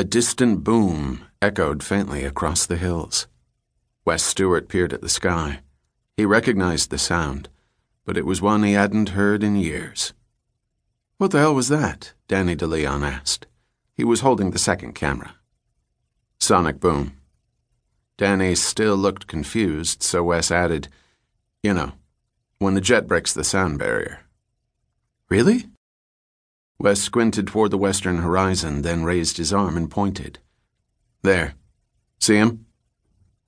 A distant boom echoed faintly across the hills. Wes Stewart peered at the sky. He recognized the sound, but it was one he hadn't heard in years. What the hell was that? Danny DeLeon asked. He was holding the second camera. Sonic boom. Danny still looked confused, so Wes added, You know, when the jet breaks the sound barrier. Really? Wes squinted toward the western horizon, then raised his arm and pointed. There. See him?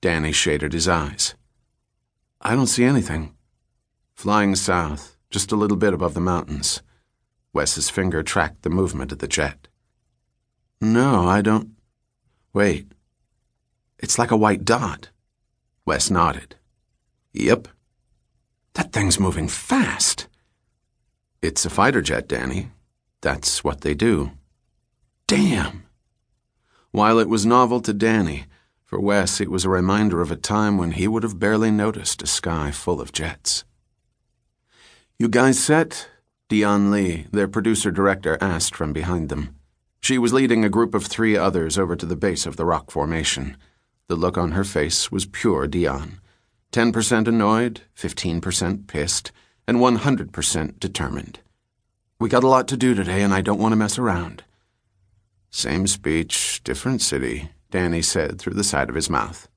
Danny shaded his eyes. I don't see anything. Flying south, just a little bit above the mountains. Wes's finger tracked the movement of the jet. No, I don't. Wait. It's like a white dot. Wes nodded. Yep. That thing's moving fast. It's a fighter jet, Danny. That's what they do. Damn. While it was novel to Danny, for Wes it was a reminder of a time when he would have barely noticed a sky full of jets. You guys set? Dion Lee, their producer director, asked from behind them. She was leading a group of three others over to the base of the rock formation. The look on her face was pure Dion. 10% annoyed, 15% pissed, and 100% determined. We got a lot to do today, and I don't want to mess around. Same speech, different city, Danny said through the side of his mouth.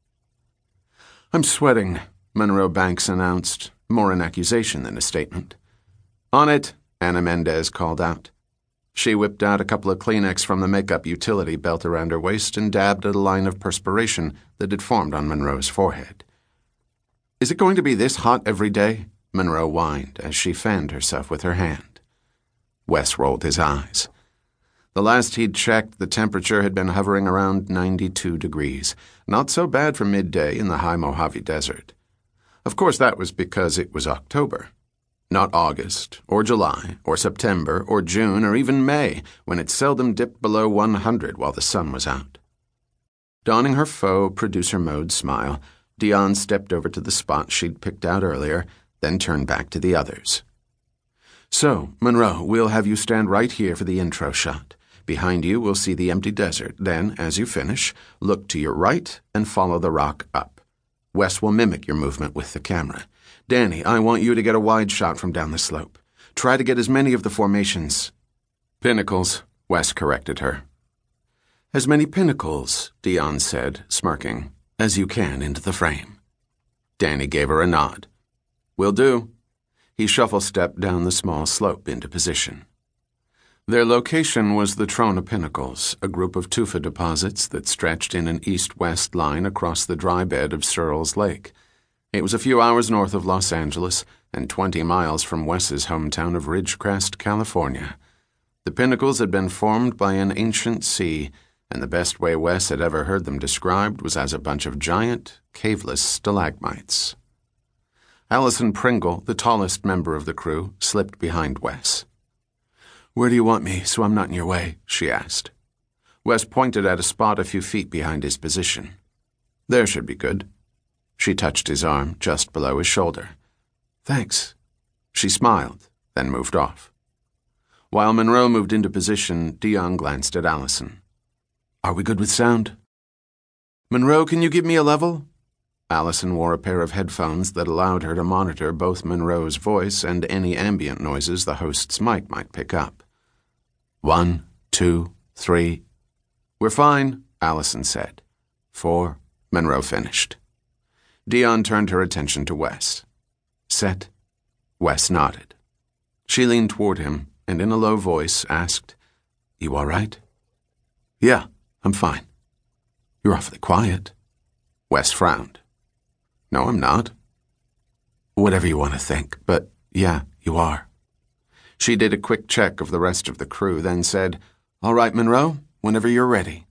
I'm sweating, Monroe Banks announced, more an accusation than a statement. On it, Anna Mendez called out. She whipped out a couple of Kleenex from the makeup utility belt around her waist and dabbed at a line of perspiration that had formed on Monroe's forehead. Is it going to be this hot every day? Monroe whined as she fanned herself with her hand. Wes rolled his eyes. The last he'd checked, the temperature had been hovering around 92 degrees, not so bad for midday in the high Mojave Desert. Of course, that was because it was October. Not August, or July, or September, or June, or even May, when it seldom dipped below 100 while the sun was out. Donning her faux producer mode smile, Dion stepped over to the spot she'd picked out earlier, then turned back to the others. So, Monroe, we'll have you stand right here for the intro shot. Behind you, we'll see the empty desert. Then, as you finish, look to your right and follow the rock up. Wes will mimic your movement with the camera. Danny, I want you to get a wide shot from down the slope. Try to get as many of the formations. Pinnacles, Wes corrected her. As many pinnacles, Dion said, smirking, as you can into the frame. Danny gave her a nod. Will do. He shuffle stepped down the small slope into position. Their location was the Trona Pinnacles, a group of tufa deposits that stretched in an east west line across the dry bed of Searles Lake. It was a few hours north of Los Angeles and 20 miles from Wes's hometown of Ridgecrest, California. The pinnacles had been formed by an ancient sea, and the best way Wes had ever heard them described was as a bunch of giant, caveless stalagmites. Allison Pringle, the tallest member of the crew, slipped behind Wes. Where do you want me so I'm not in your way? she asked. Wes pointed at a spot a few feet behind his position. There should be good. She touched his arm just below his shoulder. Thanks. She smiled, then moved off. While Monroe moved into position, Dion glanced at Allison. Are we good with sound? Monroe, can you give me a level? Allison wore a pair of headphones that allowed her to monitor both Monroe's voice and any ambient noises the host's mic might pick up. One, two, three. We're fine, Allison said. Four, Monroe finished. Dion turned her attention to Wes. Set. Wes nodded. She leaned toward him and in a low voice asked, You all right? Yeah, I'm fine. You're awfully quiet. Wes frowned. No, I'm not. Whatever you want to think, but yeah, you are. She did a quick check of the rest of the crew, then said, All right, Monroe, whenever you're ready.